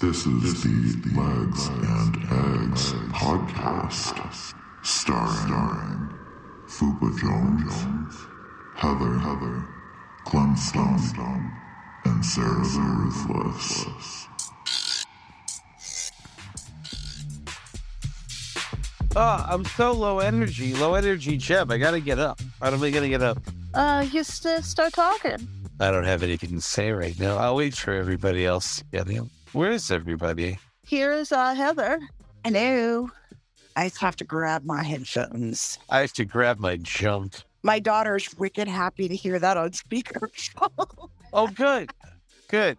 This is the Legs and Eggs podcast, starring Fupa Jones, Heather Heather, Clem Stone, and Sara the Ruthless. Oh, I'm so low energy, low energy, Jeb. I gotta get up. How am I gonna get up? Uh, you st- start talking. I don't have anything to say right now. I'll wait for everybody else to get in. Where is everybody? Here's uh, Heather. Hello. I have to grab my headphones. I have to grab my junk. My daughter's wicked happy to hear that on speaker. Oh, good. Good.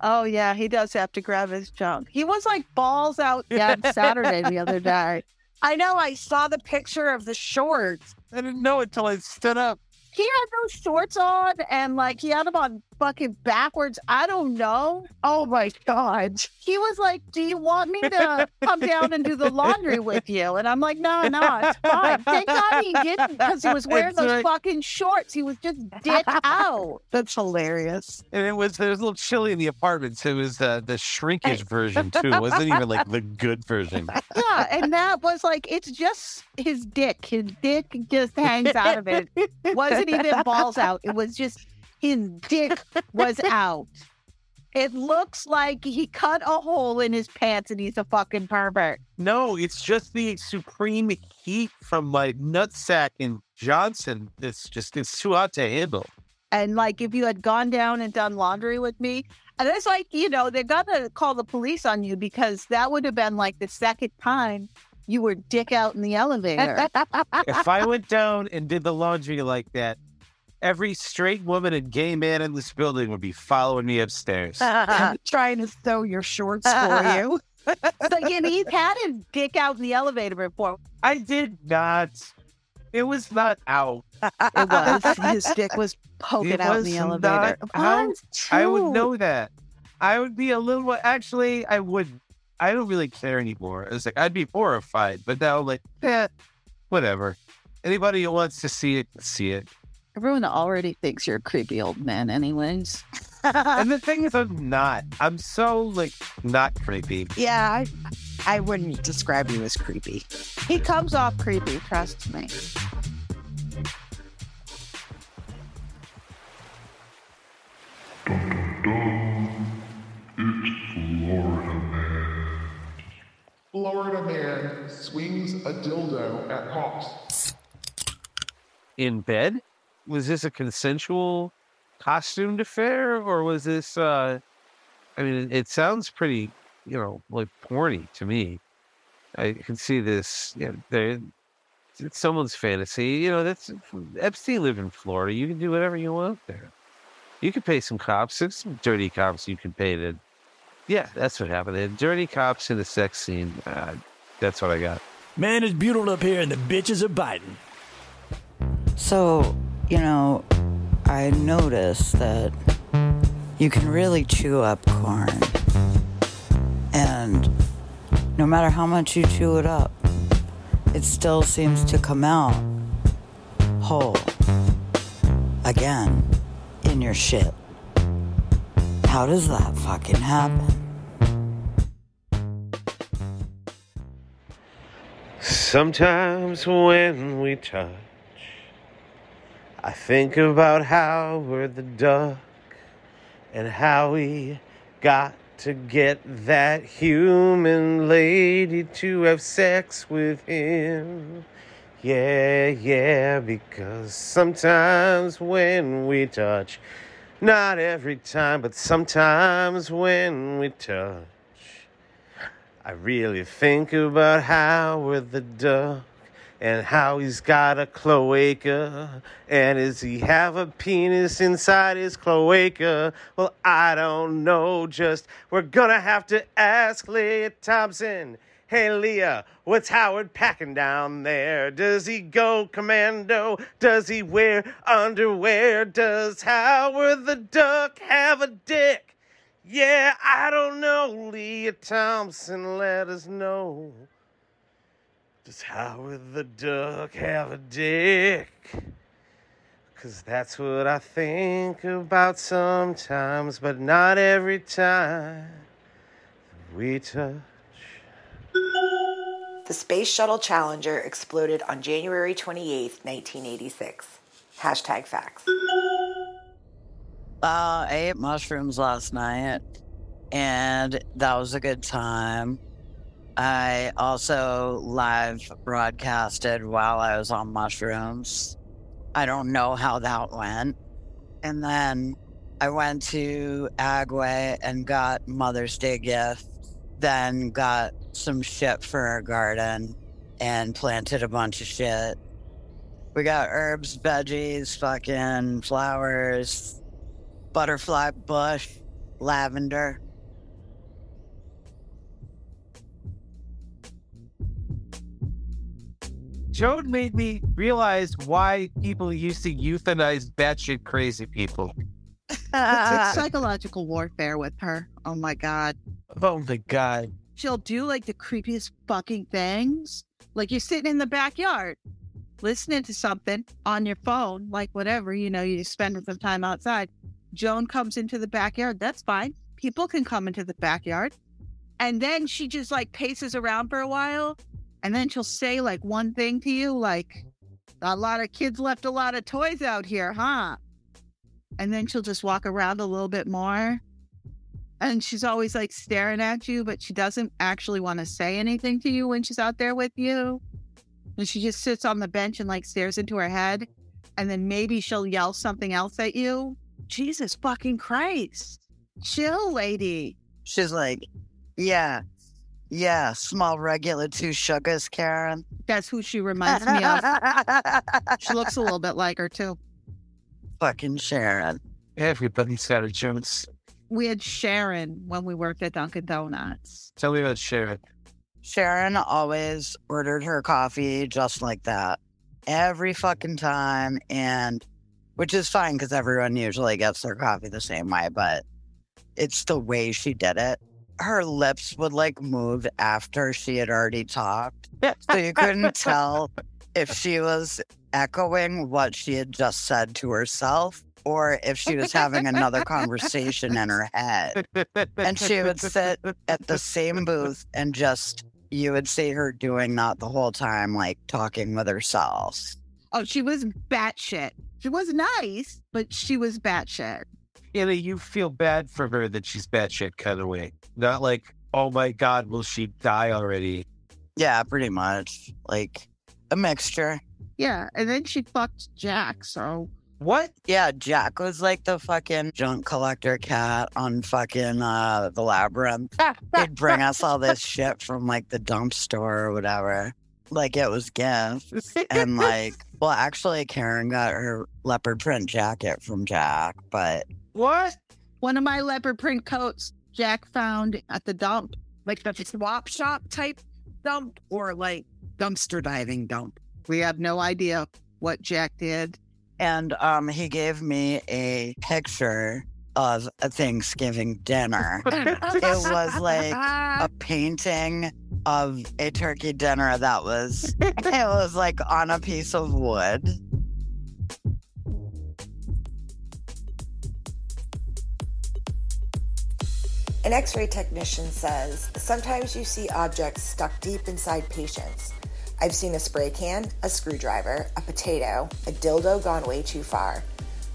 Oh yeah, he does have to grab his junk. He was like balls out yeah, Saturday the other day. I know. I saw the picture of the shorts. I didn't know it till I stood up. He had those shorts on and like he had them on fucking backwards. I don't know. Oh my God. He was like, Do you want me to come down and do the laundry with you? And I'm like, No, no, it's fine. Thank God he didn't because he was wearing It's those right. fucking shorts. He was just dick out. That's hilarious. And it was, there was a little chilly in the apartments. It was uh, the shrinkage version, too. It wasn't even like the good version. Yeah, and that was like it's just his dick. His dick just hangs out of it. Wasn't even balls out. It was just his dick was out. It looks like he cut a hole in his pants and he's a fucking pervert. No, it's just the supreme heat from my nutsack and Johnson. It's just, it's too hot to handle. And like if you had gone down and done laundry with me, and it's like, you know, they're gonna call the police on you because that would have been like the second time you were dick out in the elevator. if I went down and did the laundry like that, every straight woman and gay man in this building would be following me upstairs. I'm trying to sew your shorts for you. so you know, he's had his dick out in the elevator before. I did not. It was not out. It was. His dick was poking It out in was the not elevator. out. I would know that. I would be a little. more- Actually, I would. I don't really care anymore. It's like I'd be horrified, but now I'm like, eh, whatever. Anybody who wants to see it, see it. Everyone already thinks you're a creepy old man, anyways. and the thing is, I'm not. I'm so like not creepy. yeah, I, I wouldn't describe you as creepy. He comes off creepy, trust me. It's Florida Man. Florida man swings a dildo at cops. in bed? Was this a consensual costumed affair or was this uh I mean it, it sounds pretty, you know, like porny to me. I can see this, you know, there it's someone's fantasy. You know, that's Epstein lived in Florida. You can do whatever you want there. You could pay some cops. There's some dirty cops you can pay to Yeah, that's what happened. They had dirty cops in the sex scene. Uh, that's what I got. Man, it's beautiful up here and the bitches are biting. So, you know, I noticed that you can really chew up corn. And no matter how much you chew it up, it still seems to come out whole again in your shit. How does that fucking happen? Sometimes when we touch, I think about how we're the duck and how we got to get that human lady to have sex with him. Yeah, yeah, because sometimes when we touch, not every time, but sometimes when we touch, I really think about how we're the duck and how he's got a cloaca. And does he have a penis inside his cloaca? Well, I don't know. Just we're gonna have to ask Lea Thompson. Hey, Lea, what's Howard packing down there? Does he go commando? Does he wear underwear? Does Howard the Duck have a dick? Yeah, I don't know. Lea Thompson, let us know. Does Howard the Duck have a dick? Cause that's what I think about sometimes, but not every time. we touch. The Space Shuttle Challenger exploded on January 28, 1986. Hashtag facts. Uh, I ate mushrooms last night, and that was a good time. I also live broadcasted while I was on mushrooms. I don't know how that went. And then I went to Agway and got Mother's Day gift, then got some shit for our garden and planted a bunch of shit. We got herbs, veggies, fucking flowers, butterfly bush, lavender. Joan made me realize why people used to euthanize batshit crazy people. It's like psychological warfare with her. Oh my God. Oh my god. She'll do like the creepiest fucking things. Like you're sitting in the backyard listening to something on your phone, like whatever, you know, you're spending some time outside. Joan comes into the backyard. That's fine. People can come into the backyard. And then she just like paces around for a while. And then she'll say like one thing to you, like, a lot of kids left a lot of toys out here, huh? And then she'll just walk around a little bit more. And she's always like staring at you, but she doesn't actually want to say anything to you when she's out there with you. And she just sits on the bench and like stares into her head. And then maybe she'll yell something else at you. Jesus fucking Christ. Chill, lady. She's like, yeah, yeah, small regular two sugars, Karen. That's who she reminds me of. She looks a little bit like her too. Fucking Sharon. Everybody's got a Jones. We had Sharon when we worked at Dunkin' Donuts. Tell me about Sharon. Sharon always ordered her coffee just like that every fucking time. And which is fine because everyone usually gets their coffee the same way, but it's the way she did it. Her lips would like move after she had already talked. So you couldn't tell if she was echoing what she had just said to herself or if she was having another conversation in her head. And she would sit at the same booth and just, you would see her doing that the whole time, like talking with herself. Oh, she was batshit. She was nice, but she was batshit. You know, you feel bad for her that she's batshit kind of way. Not like, oh my god, will she die already? Yeah, pretty much. Like a mixture. Yeah, and then she fucked Jack, so What? Yeah, Jack was like the fucking junk collector cat on fucking uh the labyrinth. He'd bring us all this shit from like the dump store or whatever. Like it was gifts. And like well actually Karen got her leopard print jacket from Jack, but What? one of my leopard print coats Jack found at the dump. Like the swap shop type dump or like dumpster diving dump. We have no idea what Jack did. and um he gave me a picture of a Thanksgiving dinner. it was like a painting of a turkey dinner that was it was like on a piece of wood. An x ray technician says sometimes you see objects stuck deep inside patients. I've seen a spray can, a screwdriver, a potato, a dildo gone way too far.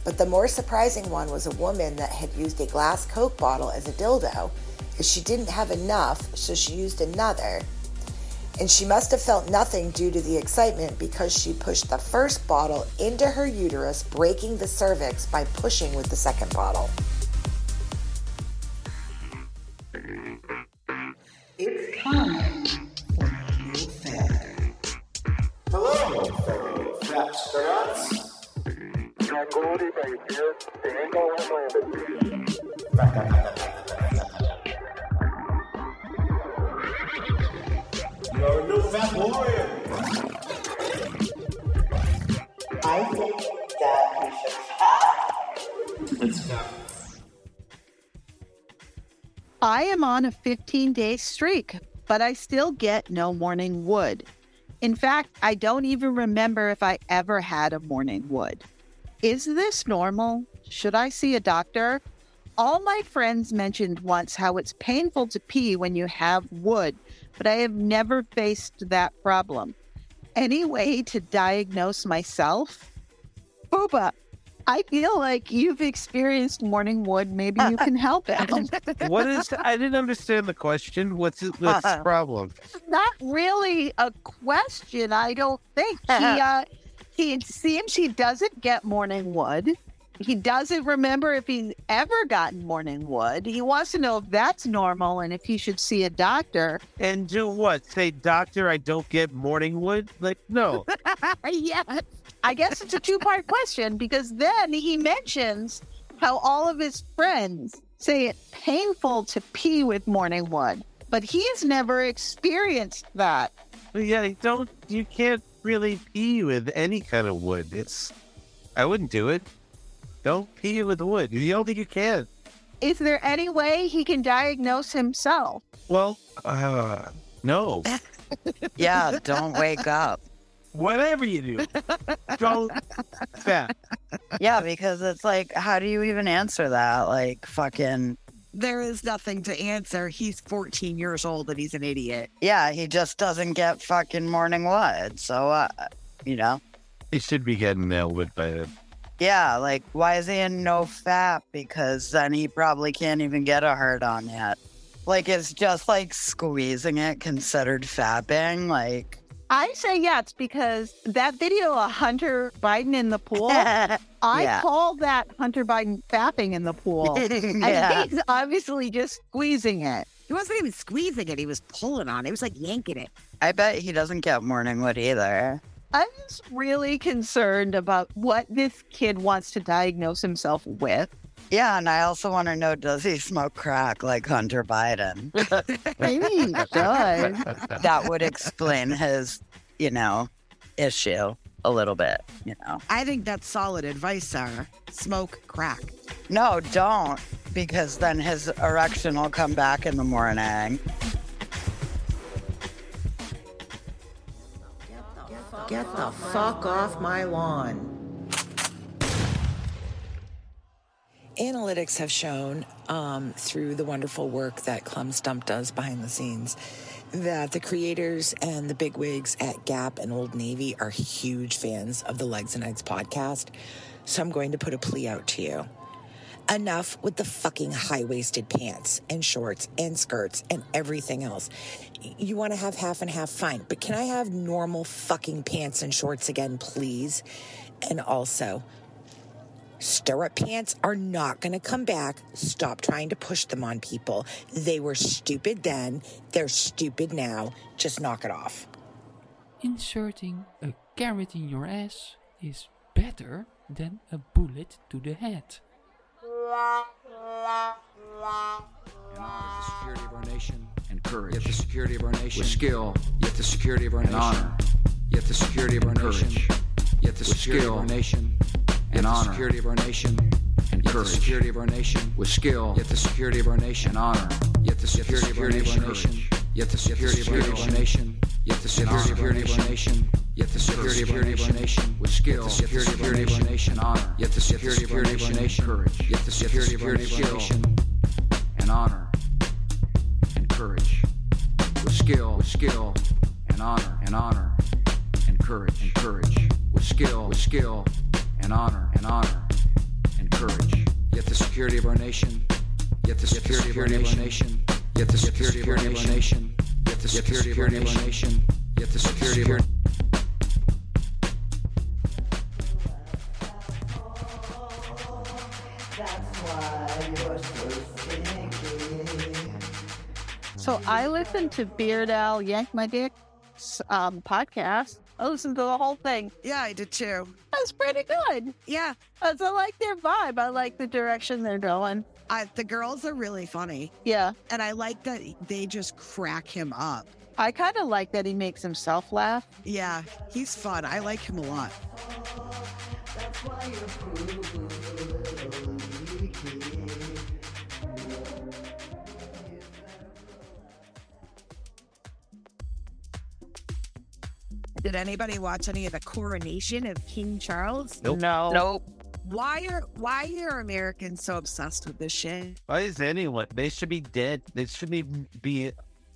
But the more surprising one was a woman that had used a glass Coke bottle as a dildo, and she didn't have enough, so she used another. And she must have felt nothing due to the excitement because she pushed the first bottle into her uterus, breaking the cervix by pushing with the second bottle. On a 15 day streak, but I still get no morning wood. In fact, I don't even remember if I ever had a morning wood. Is this normal? Should I see a doctor? All my friends mentioned once how it's painful to pee when you have wood, but I have never faced that problem. Any way to diagnose myself? Booba, I feel like you've experienced morning wood. Maybe you can help out. What is? I didn't understand the question. What's it- what's the problem? Not really a question, I don't think. He uh he it seems he doesn't get morning wood. He doesn't remember if he's ever gotten morning wood. He wants to know if that's normal and if he should see a doctor. And do what? Say, doctor, I don't get morning wood? Like, no. yeah. I guess it's a two part question because then he mentions how all of his friends say it's painful to pee with morning wood, but he's never experienced that. Yeah, you don't. You can't really pee with any kind of wood. It's. I wouldn't do it. Don't pee with wood. You don't think you can. Is there any way he can diagnose himself? Well, uh, no. Yeah, don't wake up. Whatever you do, don't. Yeah. Yeah, because it's like, how do you even answer that? Like, fucking, There is nothing to answer. He's 14 years old and he's an idiot. yeah, he just doesn't get fucking morning wood. So, uh, you know, He should be getting nailed with by then. yeah, like, why is he in no fap? Because then he probably can't even get a hard on yet. Like, it's just like squeezing it considered fapping. Like, I say yes because that video of Hunter Biden in the pool, I Yeah. call that Hunter Biden fapping in the pool. yeah. And he's obviously just squeezing it. He wasn't even squeezing it. He was pulling on it. He was like yanking it. I bet he doesn't get morning wood either. I'm just really concerned about what this kid wants to diagnose himself with. Yeah, and I also want to know does he smoke crack like Hunter Biden? Maybe he does. that would explain his, you know, issue a little bit, you know. I think that's solid advice, Sara. Smoke crack. No, don't, because then his erection will come back in the morning. Get the fuck off my lawn. Analytics have shown um, through the wonderful work that Clem Stump does behind the scenes that the creators and the bigwigs at Gap and Old Navy are huge fans of the Legs and Eggs podcast. So I'm going to put a plea out to you. Enough with the fucking high waisted pants and shorts and skirts and everything else. You want to have half and half, fine, but can I have normal fucking pants and shorts again, please? And also, Stirrup pants are not going to come back. Stop trying to push them on people. They were stupid then. They're stupid now. Just knock it off. Inserting a carrot in your ass is better than a bullet to the head. In honor of the security of our nation and courage. Yet the security of our nation with skill. Yet the security of our nation honor. Yet the security of our nation. Yet the security of our nation and honor. Security of our nation and courage. Security of our nation with skill. Yet the security of our nation and honor. Yet the security of our nation. Yet the security of our nation. Yet the security of our nation. Yet the security of our nation with skill. Yet the security of our nation honor. Yet the security of our nation courage. Yet the security of our nation and honor and courage with skill with skill and honor and honor and courage and courage with skill with skill and honor and honor and courage. Yet the security of our nation. Yet the security of our nation. yet the security of our nation. yet the security of our nation. yet the security of our So I listened to Beard Al Yank My Dick um, podcast. I listened to the whole thing. Yeah, I did too. That's pretty good. Yeah. I like their vibe. I like the direction they're going. I, the girls are really funny. Yeah. And I like that they just crack him up. I kind of like that he makes himself laugh. Yeah, he's fun. I like him a lot. Did anybody watch any of the coronation of King Charles? Nope. No. Nope. Why are why are Americans so obsessed with this shit? Why is anyone? They should be dead. They shouldn't even be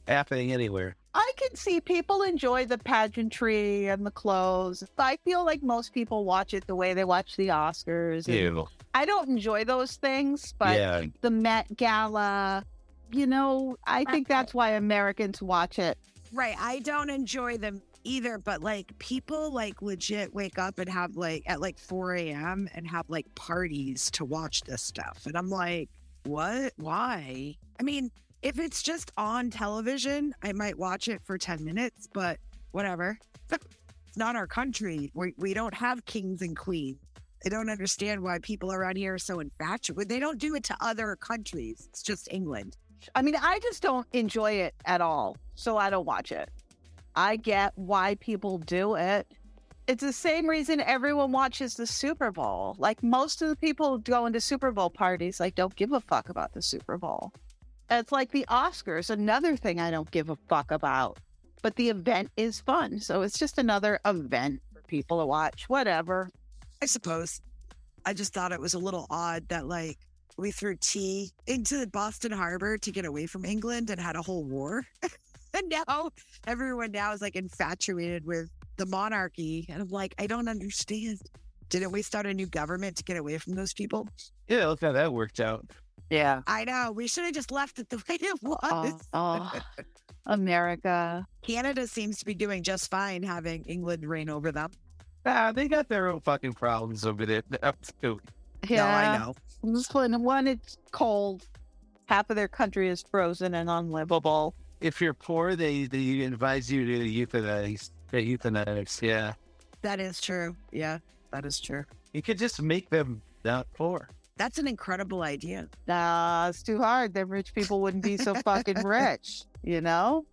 happening anywhere. I can see people enjoy the pageantry and the clothes. I feel like most people watch it the way they watch the Oscars. and Ew. I don't enjoy those things, but Yeah. the Met Gala, you know, I think that's why Americans watch it. Right. I don't enjoy them either, but like people like legit wake up and have like at like 4 a.m. and have like parties to watch this stuff. And I'm like, what? Why? I mean, if it's just on television, I might watch it for 10 minutes, but whatever. It's not our country. We, we don't have kings and queens. I don't understand why people around here are so infatuated. They don't do it to other countries. It's just England. I mean, I just don't enjoy it at all. So I don't watch it. I get why people do it. It's the same reason everyone watches the Super Bowl. Like most of the people going to Super Bowl parties, like don't give a fuck about the Super Bowl. It's like the Oscars, another thing I don't give a fuck about. But the event is fun. So it's just another event for people to watch. Whatever. I suppose. I just thought it was a little odd that like we threw tea into Boston Harbor to get away from England and had a whole war. and now everyone now is like infatuated with the monarchy. And I'm like, I don't understand. Didn't we start a new government to get away from those people? Yeah, look how that worked out. Yeah. I know. We should have just left it the way it was. Oh, oh, America. Canada seems to be doing just fine having England reign over them. Ah, they got their own fucking problems over there. now, too. Yeah. No, I know. This one, one, it's cold. Half of their country is frozen and unlivable. If you're poor, they, they advise you to euthanize. Get euthanized. Yeah. That is true. Yeah, that is true. You could just make them not poor. That's an incredible idea. Nah, it's too hard. Then rich people wouldn't be so fucking rich, you know?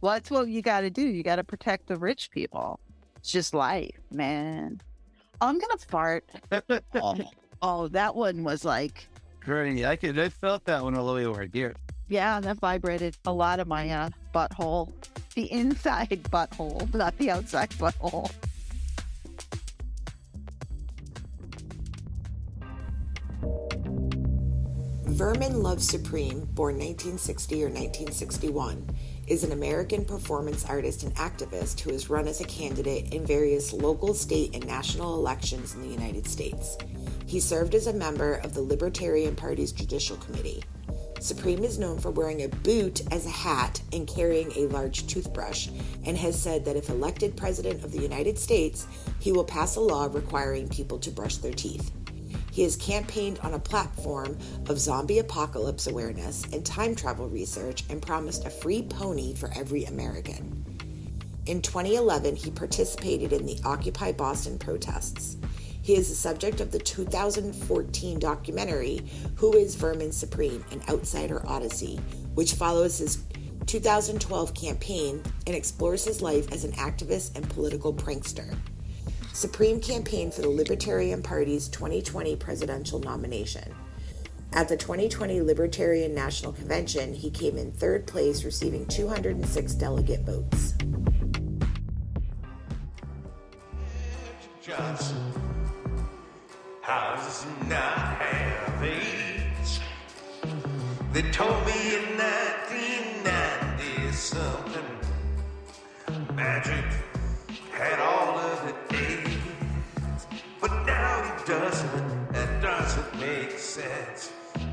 Well, that's what you got to do. You got to protect the rich people. It's just life, man. I'm going to fart. oh, oh, that one was like, Great. I could. I felt that one all the way over here. Yeah, that vibrated a lot of my uh, butthole. The inside butthole, not the outside butthole. Vermin Love Supreme, born 1960 or 1961, is an American performance artist and activist who has run as a candidate in various local, state, and national elections in the United States. He served as a member of the Libertarian Party's Judicial Committee. Supreme is known for wearing a boot as a hat and carrying a large toothbrush, and has said that if elected President of the United States, he will pass a law requiring people to brush their teeth. He has campaigned on a platform of zombie apocalypse awareness and time travel research and promised a free pony for every American. In 2011, he participated in the Occupy Boston protests. He is the subject of the 2014 documentary Who is Vermin Supreme? An Outsider Odyssey, which follows his 2012 campaign and explores his life as an activist and political prankster. Supreme campaigned for the Libertarian Party's 2020 presidential nomination. At the 2020 Libertarian National Convention, he came in third place, receiving 206 delegate votes. Johnson. How does not have AIDS? They told me in 1990 something. Magic had all of AIDS. But now he doesn't. That doesn't make sense.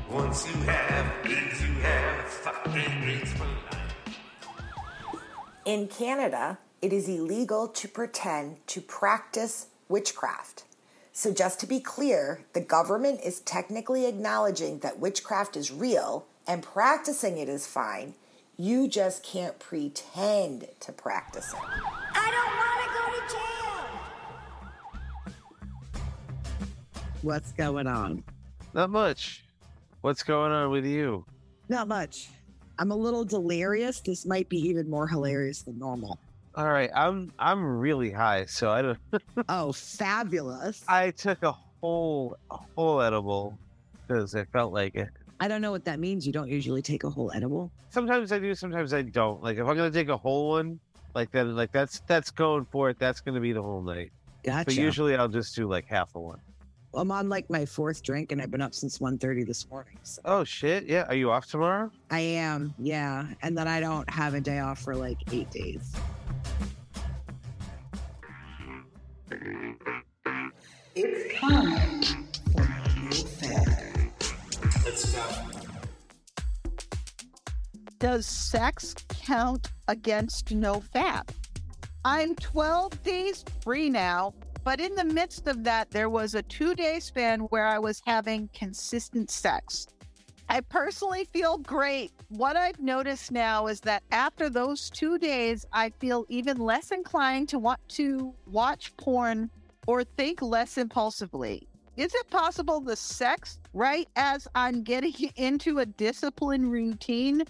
Once you have AIDS, you have fucking AIDS for life. In Canada, it is illegal to pretend to practice witchcraft. So, just to be clear, the government is technically acknowledging that witchcraft is real and practicing it is fine. You just can't pretend to practice it. I don't want to go to jail. What's going on? Not much. What's going on with you? Not much. I'm a little delirious. This might be even more hilarious than normal. All right, I'm I'm really high, so I don't. oh, fabulous! I took a whole a whole edible because I felt like it. I don't know what that means. You don't usually take a whole edible. Sometimes I do, sometimes I don't. Like if I'm gonna take a whole one, like then like that's that's going for it. That's gonna be the whole night. Gotcha. But usually I'll just do like half a one. I'm on like my fourth drink and I've been up since 1.30 this morning. So Oh shit! Yeah, are you off tomorrow? I am, yeah. And then I don't have a day off for like eight days. It's time for no fap. Let's go. Does sex count against no fap? I'm 12 days free now, but in the midst of that, there was a two day span where I was having consistent sex. I personally feel great. What I've noticed now is that after those two days, I feel even less inclined to want to watch porn or think less impulsively. Is it possible the sex, right as I'm getting into a discipline routine,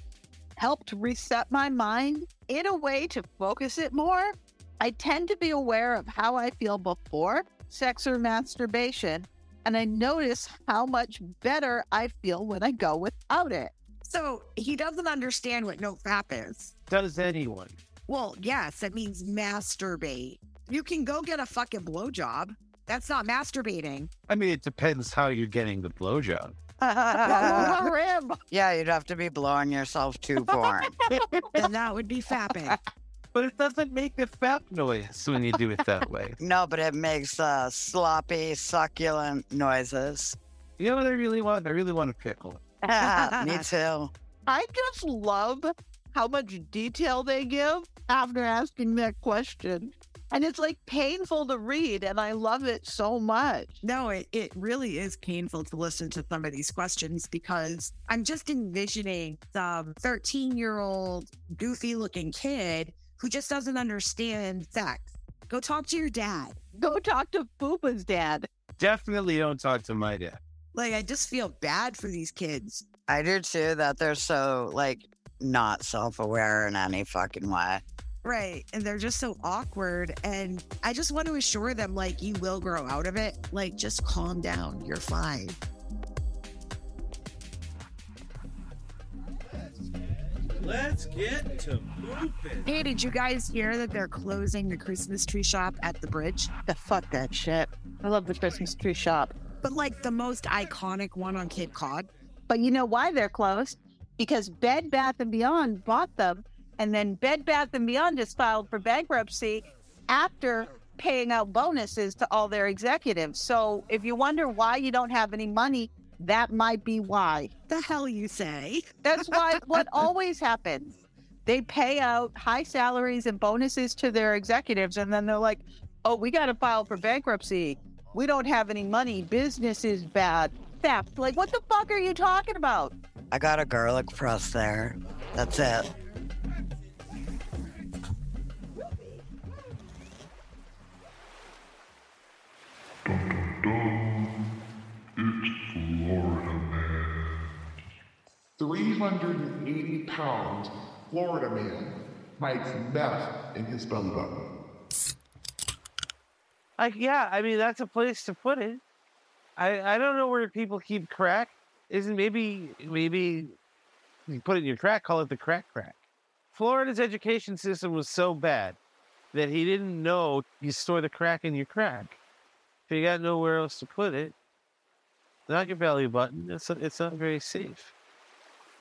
helped reset my mind in a way to focus it more? I tend to be aware of how I feel before sex or masturbation, and I notice how much better I feel when I go without it. So he doesn't understand what no fap is. Does anyone? Well, yes, it means masturbate. You can go get a fucking blowjob. That's not masturbating. I mean, it depends how you're getting the blowjob. Rim. Yeah, you'd have to be blowing yourself too porn. and that would be fapping. But it doesn't make a fap noise when you do it that way. no, but it makes uh, sloppy, succulent noises. You know what I really want? I really want a pickle. Me too. I just love how much detail they give after asking that question. And it's like painful to read, and I love it so much. No, it, it really is painful to listen to some of these questions because I'm just envisioning some 13 year old goofy looking kid who just doesn't understand sex. Go talk to your dad. Go talk to Fupa's dad. Definitely don't talk to my dad. Like, I just feel bad for these kids. I do too, that they're so, like, not self aware in any fucking way. Right. And they're just so awkward. And I just want to assure them, like, you will grow out of it. Like, just calm down. You're fine. Let's get to moving. Hey, did you guys hear that they're closing the Christmas tree shop at the bridge? The fuck that shit. I love the Christmas tree shop. But like the most iconic one on Cape Cod. But you know why they're closed? Because Bed Bath and Beyond bought them, and then Bed Bath and Beyond just filed for bankruptcy after paying out bonuses to all their executives. So if you wonder why you don't have any money, that might be why. The hell you say? That's why what always happens. They pay out high salaries and bonuses to their executives, and then they're like, oh, we got to file for bankruptcy. We don't have any money. Business is bad. Theft. Like, what the fuck are you talking about? I got a garlic press there. That's it. It's Florida Man. 380 pounds, Florida man hides meth in his belly button. Like, yeah, I mean, that's a place to put it. I, I don't know where people keep crack. Isn't maybe maybe you put it in your crack, call it the crack crack. Florida's education system was so bad that he didn't know you store the crack in your crack. If you got nowhere else to put it, not your belly button. It's it's not very safe.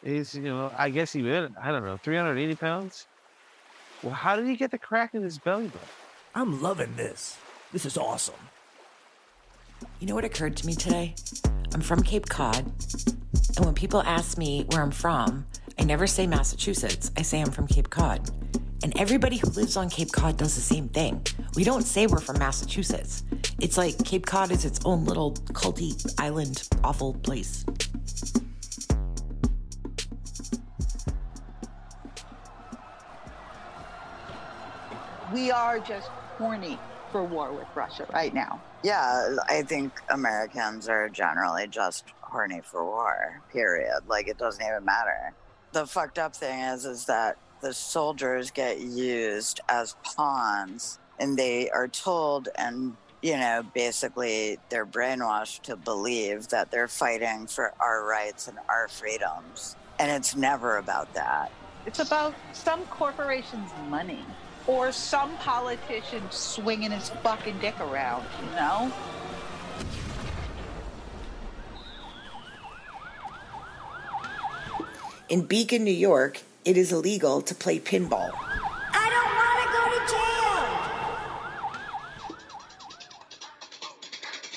He's you know I guess he weighed I don't know 380 pounds. Well, how did he get the crack in his belly button? I'm loving this. This is awesome. You know what occurred to me today? I'm from Cape Cod, and when people ask me where I'm from, I never say Massachusetts. I say I'm from Cape Cod. And everybody who lives on Cape Cod does the same thing. We don't say we're from Massachusetts. It's like Cape Cod is its own little culty island, awful place. We are just horny for war with Russia right now. Yeah, I think Americans are generally just horny for war, period. Like, it doesn't even matter. The fucked up thing is, is that the soldiers get used as pawns and they are told and you know basically they're brainwashed to believe that they're fighting for our rights and our freedoms and it's never about that It's about some corporation's money or some politician swinging his fucking dick around, you know? In Beacon, New York, it is illegal to play pinball.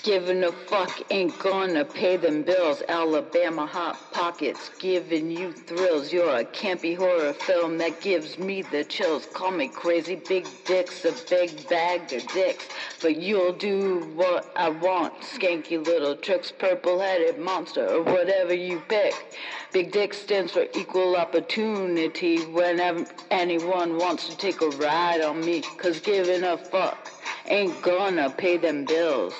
Giving a fuck ain't gonna pay them bills. Alabama hot pockets giving you thrills. You're a campy horror film that gives me the chills. Call me crazy, big dicks, a big bag of dicks. But you'll do what I want. Skanky little tricks, purple headed monster, or whatever you pick. Big dick stands for equal opportunity whenever anyone wants to take a ride on me. Cause giving a fuck ain't gonna pay them bills.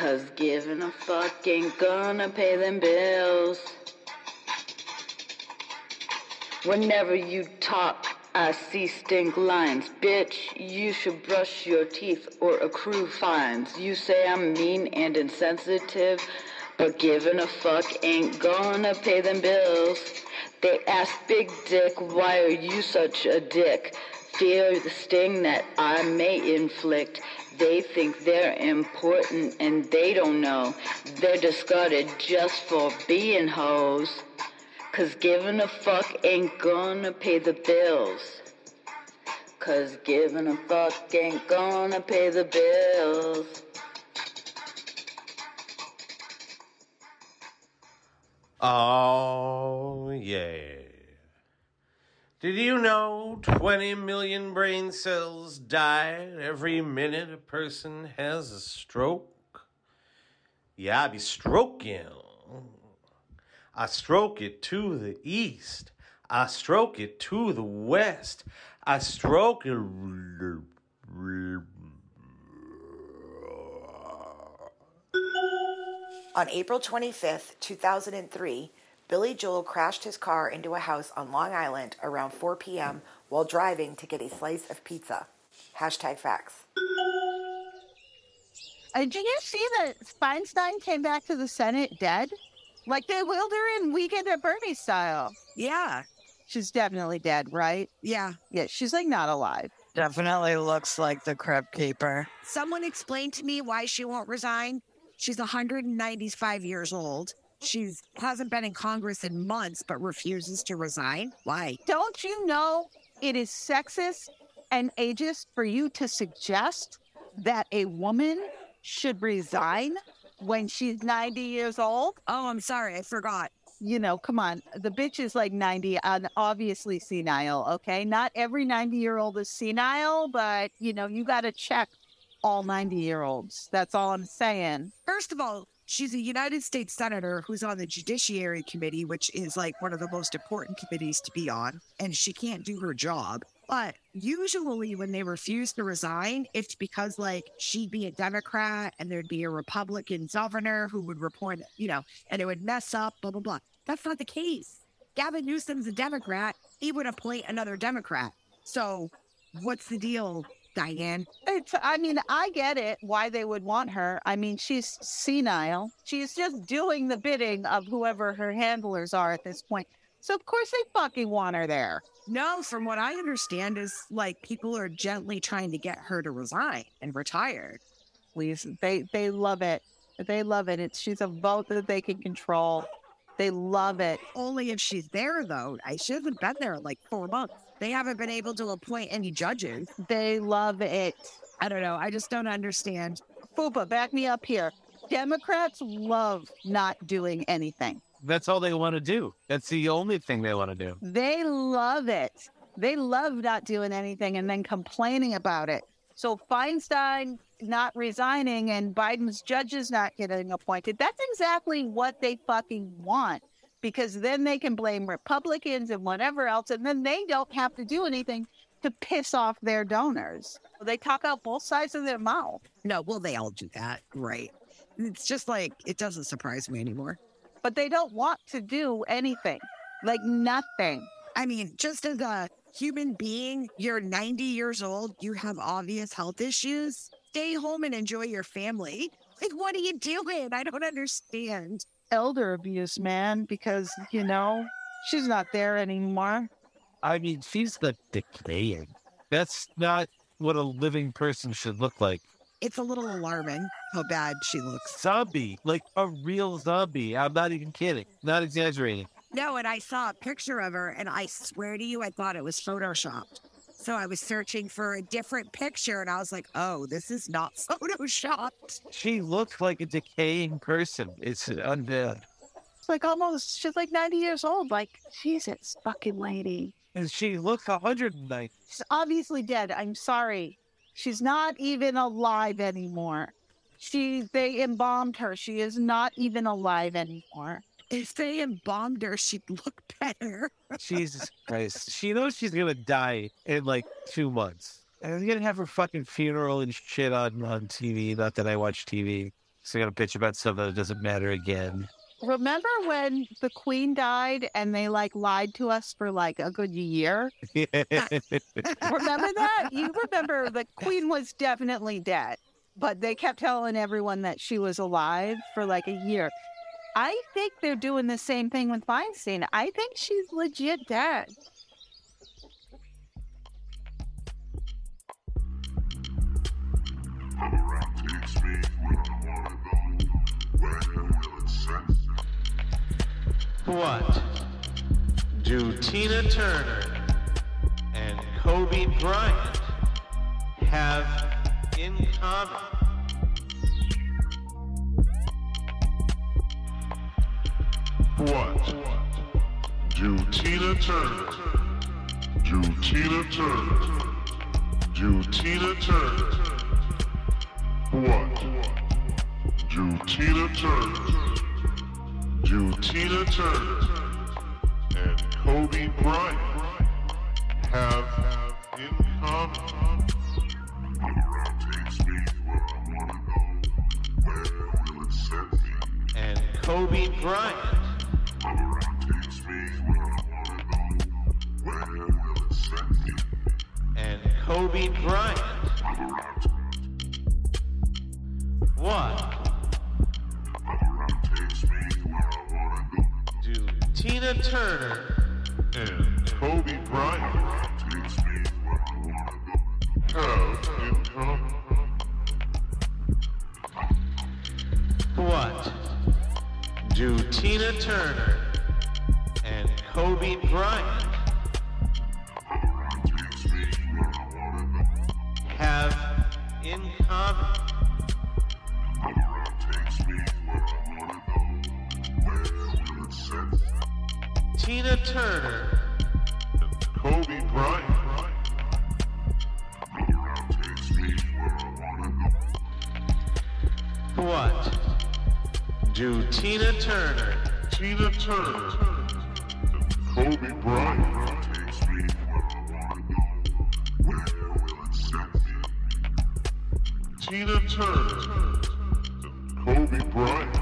Cause giving a fuck ain't gonna pay them bills. Whenever you talk, I see stink lines. Bitch, you should brush your teeth or accrue fines. You say I'm mean and insensitive, but giving a fuck ain't gonna pay them bills. They ask Big Dick, why are you such a dick? Fear the sting that I may inflict. They think they're important and they don't know. They're discarded just for being hoes. Cause giving a fuck ain't gonna pay the bills. Cause giving a fuck ain't gonna pay the bills. Oh, yeah. Did you know 20 million brain cells die every minute a person has a stroke? Yeah, I be stroking. I stroke it to the east. I stroke it to the west. I stroke it. On April 25th, 2003, Billy Joel crashed his car into a house on Long Island around 4 p.m. while driving to get a slice of pizza. Hashtag facts. Uh, did you see that Feinstein came back to the Senate dead? Like they wheeled her in Weekend at Bernie style. Yeah. She's definitely dead, right? Yeah. Yeah, she's like not alive. Definitely looks like the Crypt Keeper. Someone explained to me why she won't resign. She's 195 years old. She hasn't been in Congress in months, but refuses to resign. Why? Don't you know it is sexist and ageist for you to suggest that a woman should resign when she's 90 years old? Oh, I'm sorry. I forgot. You know, come on. The bitch is like 90 and obviously senile, okay? Not every 90 year old is senile, but, you know, you got to check all 90 year olds. That's all I'm saying. First of all, she's a United States Senator who's on the Judiciary Committee, which is like one of the most important committees to be on, and she can't do her job. But usually, when they refuse to resign, it's because like she'd be a Democrat and there'd be a Republican governor who would report, you know, and it would mess up, blah, blah, blah. That's not the case. Gavin Newsom's a Democrat. He would appoint another Democrat. So, what's the deal, Diane? It's, I mean, I get it why they would want her. I mean, she's senile. She's just doing the bidding of whoever her handlers are at this point. So, of course, they fucking want her there. No, from what I understand, is like people are gently trying to get her to resign and retire. Please, they they love it. They love it. It's she's a vote that they can control. They love it. Only if she's there, though. I she hasn't been there in like four months. They haven't been able to appoint any judges. They love it. I don't know. I just don't understand. Fupa, back me up here. Democrats love not doing anything. That's all they want to do. That's the only thing they want to do. They love it. They love not doing anything and then complaining about it. So Feinstein not resigning and Biden's judges not getting appointed, that's exactly what they fucking want. Because then they can blame Republicans and whatever else, and then they don't have to do anything to piss off their donors. They talk out both sides of their mouth. No, well, they all do that. Right. It's just like, it doesn't surprise me anymore. But they don't want to do anything, like nothing. I mean, just as a human being, you're 90 years old, you have obvious health issues. Stay home and enjoy your family. Like, what are you doing? I don't understand. Elder abuse, man, because, you know, she's not there anymore. I mean, she's the decaying. That's not what a living person should look like. It's a little alarming. how bad she looks. Zombie, like a real zombie. I'm not even kidding. Not exaggerating. No, and I saw a picture of her, and I swear to you, I thought it was photoshopped. So I was searching for a different picture, and I was like, "Oh, this is not photoshopped." She looked like a decaying person. It's undead. It's like almost, she's like 90 years old. Like, Jesus, fucking lady. And she looks 109. She's obviously dead. I'm sorry. She's not even alive anymore. She, they embalmed her. She is not even alive anymore. If they embalmed her, she'd look better. Jesus Christ. She knows she's going to die in like two months. And I'm going to have her fucking funeral and shit on, on TV. Not that I watch TV. So I got to bitch about something that doesn't matter again. Remember when the queen died and they like lied to us for like a good year? remember that? You remember the queen was definitely dead, but they kept telling everyone that she was alive for like a year. I think they're doing the same thing with Feinstein. I think she's legit dead. What do Tina Turner and Kobe Bryant have in common? What? Do Tina Turner, do Tina Turner, do Tina Turner, what? Do Tina Turner, do Tina Turner. And Kobe Bryant have in common? And Kobe Bryant and Kobe Bryant. What do Tina Turner And Kobe Bryant Tina Turner and Kobe Bryant have in common? Takes me Tina Turner Tina Turner. Kobe Bryant. Takes me where I wanna go. Where will it set me? Tina Turner. Kobe Bryant.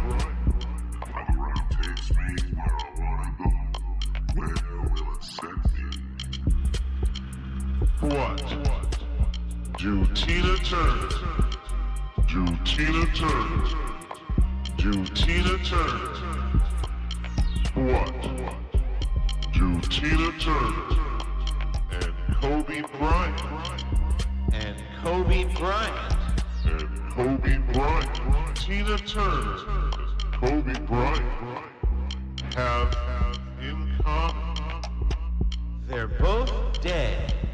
Takes me where I wanna go. Where will it set me? What do Tina Turner? Do Tina Turner? Do Tina Turner? What do Tina Turner and Kobe Bryant and Kobe Bryant and Kobe Bryant, Tina Turner, Kobe Bryant have in common? They're both dead.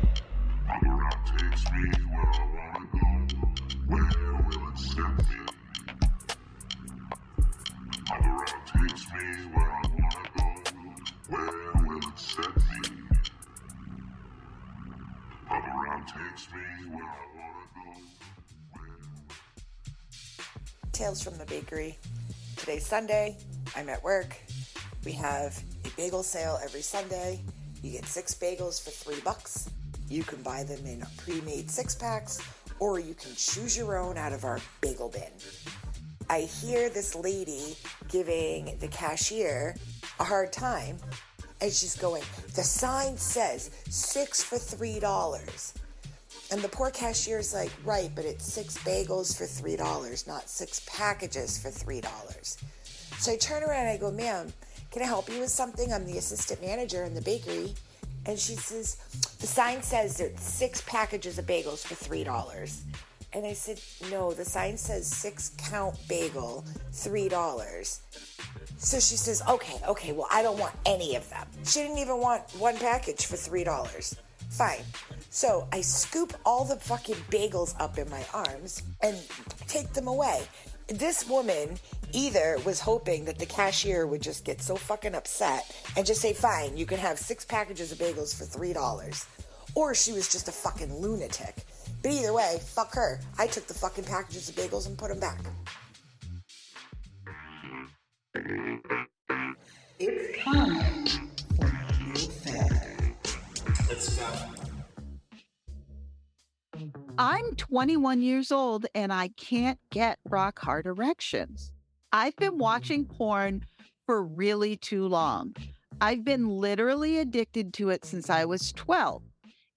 Takes me where I wanna go. Tales from the Bakery. Today's Sunday. I'm at work. We have a bagel sale every Sunday. You get six bagels for three bucks. You can buy them in pre made six packs, or you can choose your own out of our bagel bin. I hear this lady giving the cashier a hard time, and she's going, The sign says six for three dollars. And the poor cashier's like, right, but it's six bagels for three dollars, not six packages for three dollars. So I turn around and I go, ma'am, can I help you with something? I'm the assistant manager in the bakery. And she says, the sign says there's six packages of bagels for three dollars. And I said, No, the sign says six count bagel, $3. So she says, Okay, okay, well, I don't want any of them. She didn't even want one package for $3. Fine. So I scoop all the fucking bagels up in my arms and take them away. This woman either was hoping that the cashier would just get so fucking upset and just say, fine, you can have six packages of bagels for $3. Or she was just a fucking lunatic. But either way, fuck her. I took the fucking packages of bagels and put them back. It's time for no fap. Let's go. I'm 21 years old and I can't get rock hard erections. I've been watching porn for really too long. I've been literally addicted to it since I was 12.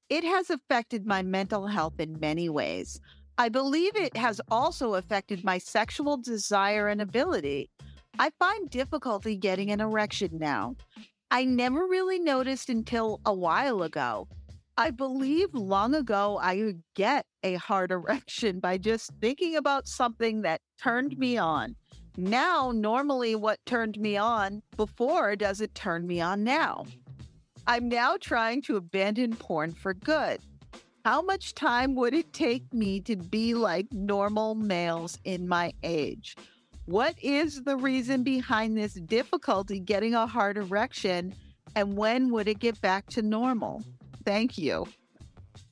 It has affected my mental health in many ways. I believe it has also affected my sexual desire and ability. I find difficulty getting an erection now. I never really noticed until a while ago. I believe long ago I would get a hard erection by just thinking about something that turned me mm-hmm. on. Now, normally, what turned me on before doesn't turn me on now. I'm now trying to abandon porn for good. How much time would it take me to be like normal males in my age? What is the reason behind this difficulty getting a hard erection? And when would it get back to normal? Thank you.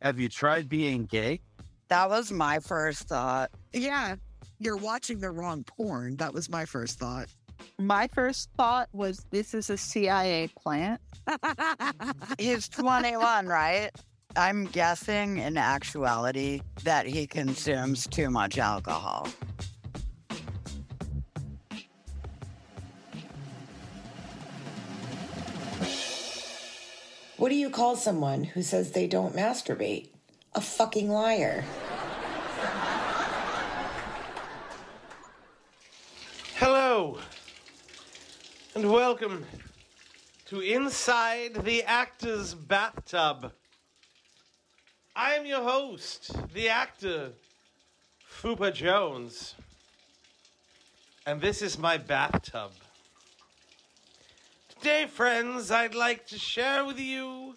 Have you tried being gay? That was my first thought. Yeah, you're watching the wrong porn. That was my first thought. My first thought was this is a CIA plant. He's 21, right? I'm guessing in actuality that he consumes too much alcohol. What do you call someone who says they don't masturbate? A fucking liar. Hello, and welcome to Inside the Actor's Bathtub. I'm your host, the actor, Fupa Jones, and this is my bathtub. Today, friends, I'd like to share with you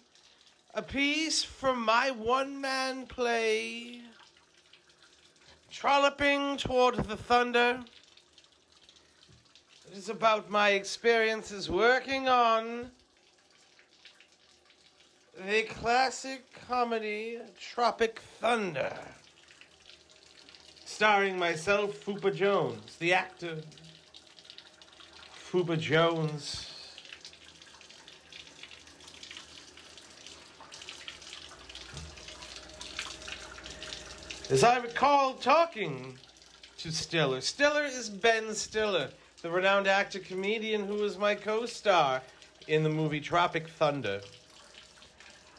a piece from my one man play, Trolloping Toward the Thunder. It is about my experiences working on the classic comedy Tropic Thunder, starring myself, Fupa Jones, the actor. Fupa Jones. As I recall talking to Stiller, Stiller is Ben Stiller, the renowned actor comedian who was my co star in the movie Tropic Thunder.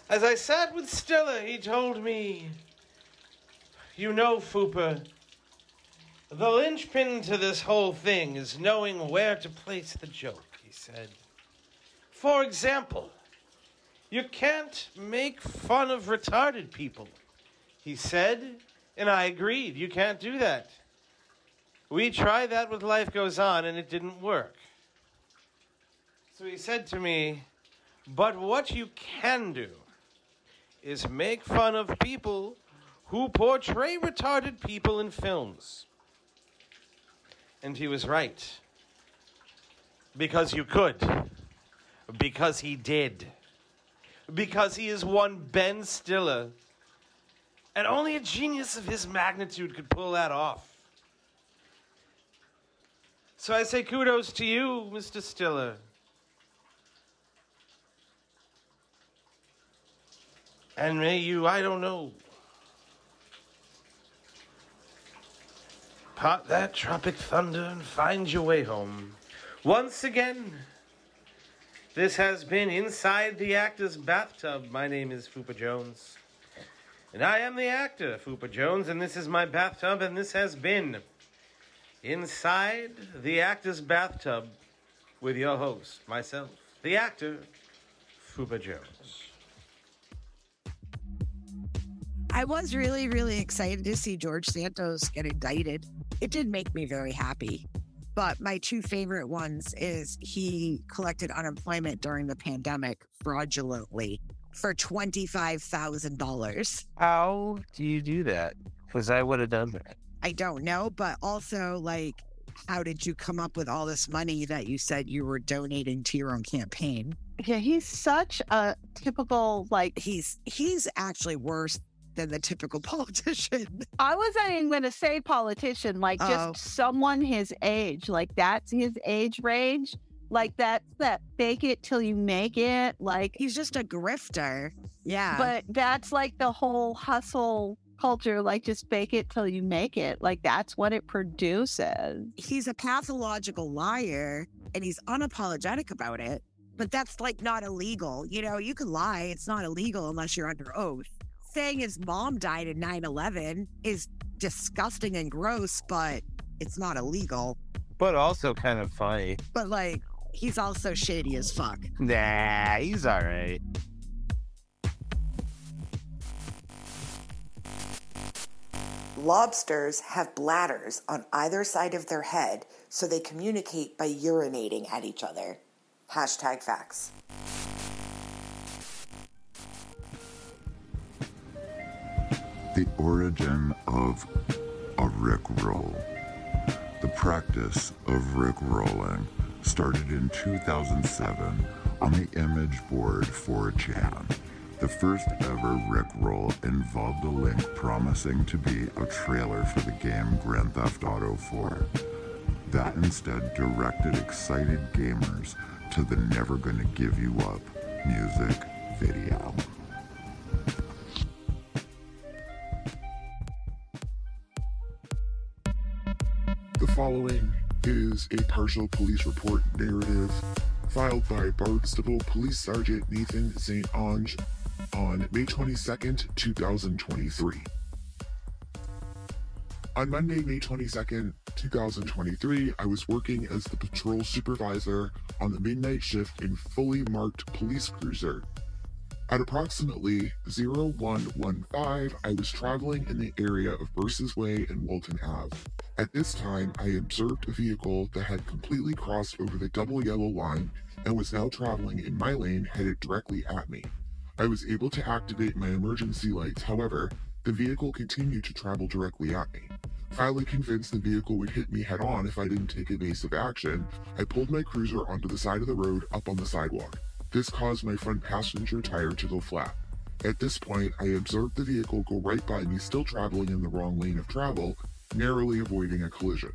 As I sat with Stiller, he told me, You know, Fupa, the linchpin to this whole thing is knowing where to place the joke, he said. For example, you can't make fun of retarded people, he said, and I agreed. You can't do that. We tried that with Life Goes On, and it didn't work. So he said to me, But what you can do is make fun of people who portray retarded people in films. And he was right. Because you could. Because he did. Because he is one Ben Stiller. And only a genius of his magnitude could pull that off. So I say kudos to you, Mr. Stiller. And may you, I don't know, part that tropic thunder and find your way home. Once again, this has been Inside the Actor's Bathtub. My name is Fupa Jones. And I am the actor, Fupa Jones, and this is my bathtub, and this has been Inside the Actor's Bathtub with your host, myself, the actor, Fupa Jones. I was really, really excited to see George Santos get indicted. It did make me very happy. But my two favorite ones is he collected unemployment during the pandemic fraudulently for $25,000. How do you do that? Because I would have done that. I don't know, but also like how did you come up with all this money that you said you were donating to your own campaign? Yeah, he's such a typical like he's he's actually worse than the typical politician. I wasn't even going to say politician, like just Oh. someone his age. Like that's his age range. Like that's that fake it till you make it. Like he's just a grifter. Yeah. But that's like the whole hustle culture. Like just fake it till you make it. Like that's what it produces. He's a pathological liar and he's unapologetic about it. But that's like not illegal. You know, you can lie. It's not illegal unless you're under oath. Saying his mom died in 9 11 is disgusting and gross, but it's not illegal. But also kind of funny. But like, he's also shady as fuck. Nah, he's all right. Lobsters have bladders on either side of their head so they communicate by urinating at each other. Hashtag facts. The origin of a Rick roll. The practice of Rick rolling started in 2007 on the image board 4chan. The first ever Rickroll involved a link promising to be a trailer for the game Grand Theft Auto 4. That instead directed excited gamers to the Never Gonna Give You Up music video. The following is a partial police report narrative filed by Barnstable Police Sergeant Nathan St. Ange on May 22nd, 2023. On Monday, May 22nd, 2023, I was working as the patrol supervisor on the midnight shift in fully marked police cruiser. At approximately 0115, I was traveling in the area of Bearses Way and Walton Ave. At this time, I observed a vehicle that had completely crossed over the double yellow line and was now traveling in my lane headed directly at me. I was able to activate my emergency lights, however, the vehicle continued to travel directly at me. Finally convinced the vehicle would hit me head on if I didn't take evasive action, I pulled my cruiser onto the side of the road up on the sidewalk. This caused my front passenger tire to go flat. At this point, I observed the vehicle go right by me, still traveling in the wrong lane of travel, narrowly avoiding a collision.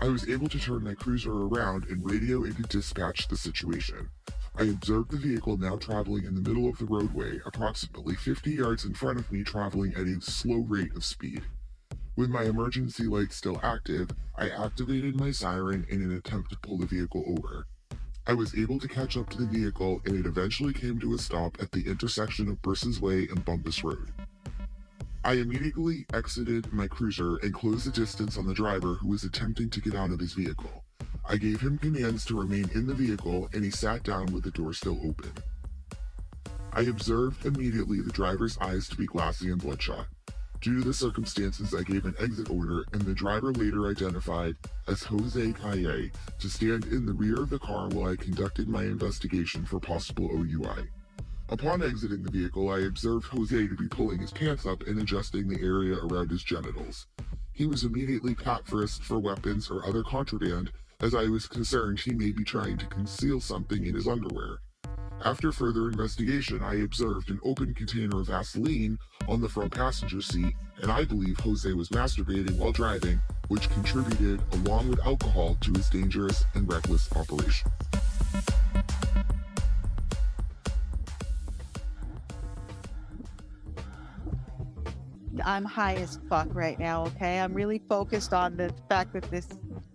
I was able to turn my cruiser around and radio into dispatch the situation. I observed the vehicle now traveling in the middle of the roadway, approximately 50 yards in front of me, traveling at a slow rate of speed. With my emergency lights still active, I activated my siren in an attempt to pull the vehicle over. I was able to catch up to the vehicle and it eventually came to a stop at the intersection of Bearses Way and Bumpus Road. I immediately exited my cruiser and closed the distance on the driver who was attempting to get out of his vehicle. I gave him commands to remain in the vehicle and he sat down with the door still open. I observed immediately the driver's eyes to be glassy and bloodshot. Due to the circumstances, I gave an exit order, and the driver later identified as Jose Calle to stand in the rear of the car while I conducted my investigation for possible OUI. Upon exiting the vehicle, I observed Jose to be pulling his pants up and adjusting the area around his genitals. He was immediately pat frisked for weapons or other contraband, as I was concerned he may be trying to conceal something in his underwear. After further investigation, I observed an open container of Vaseline on the front passenger seat, and I believe Jose was masturbating while driving, which contributed, along with alcohol, to his dangerous and reckless operation. I'm high as fuck right now, okay? I'm really focused on the fact that this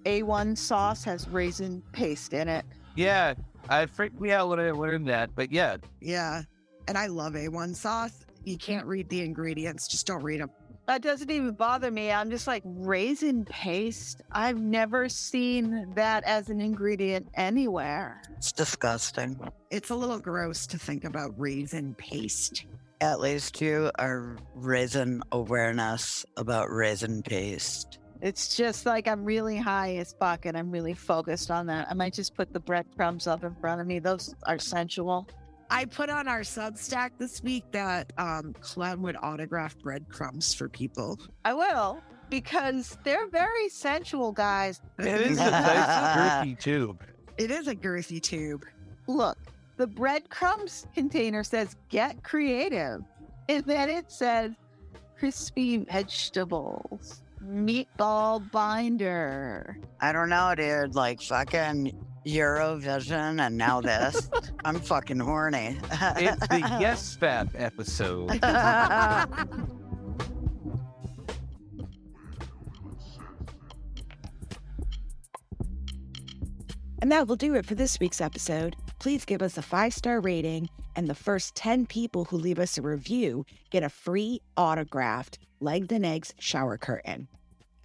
A1 sauce has raisin paste in it. Yeah, I freaked me out when I learned that, but yeah. Yeah. And I love A1 sauce. You can't read the ingredients, just don't read them. That doesn't even bother me. I'm just like raisin paste. I've never seen that as an ingredient anywhere. It's disgusting. It's a little gross to think about raisin paste. At least you are raising awareness about raisin paste. It's just like I'm really high as fuck and I'm really focused on that. I might just put the breadcrumbs up in front of me. Those are sensual. I put on our Substack this week that um, Clem would autograph breadcrumbs for people. I will because they're very sensual guys. It is a nice girthy tube. It is a girthy tube. Look, the breadcrumbs container says get creative. And then it says crispy vegetables, meatball binder. I don't know, dude. Like fucking Eurovision and now this. I'm fucking horny. It's the Yes Fap episode. And that will do it for this week's episode. Please give us a five star rating, and the first 10 people who leave us a review get a free autographed Legs and Eggs shower curtain.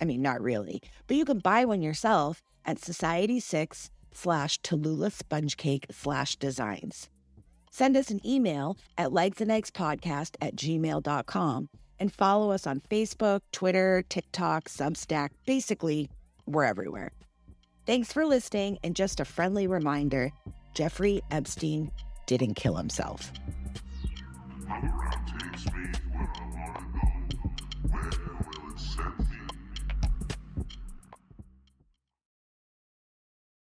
I mean, not really, but you can buy one yourself at Society6 slash Tallulah Sponge Cake slash designs. Send us an email at legsandeggspodcast at gmail.com and follow us on Facebook, Twitter, TikTok, Substack. Basically, we're everywhere. Thanks for listening, and just a friendly reminder Jeffrey Epstein didn't kill himself.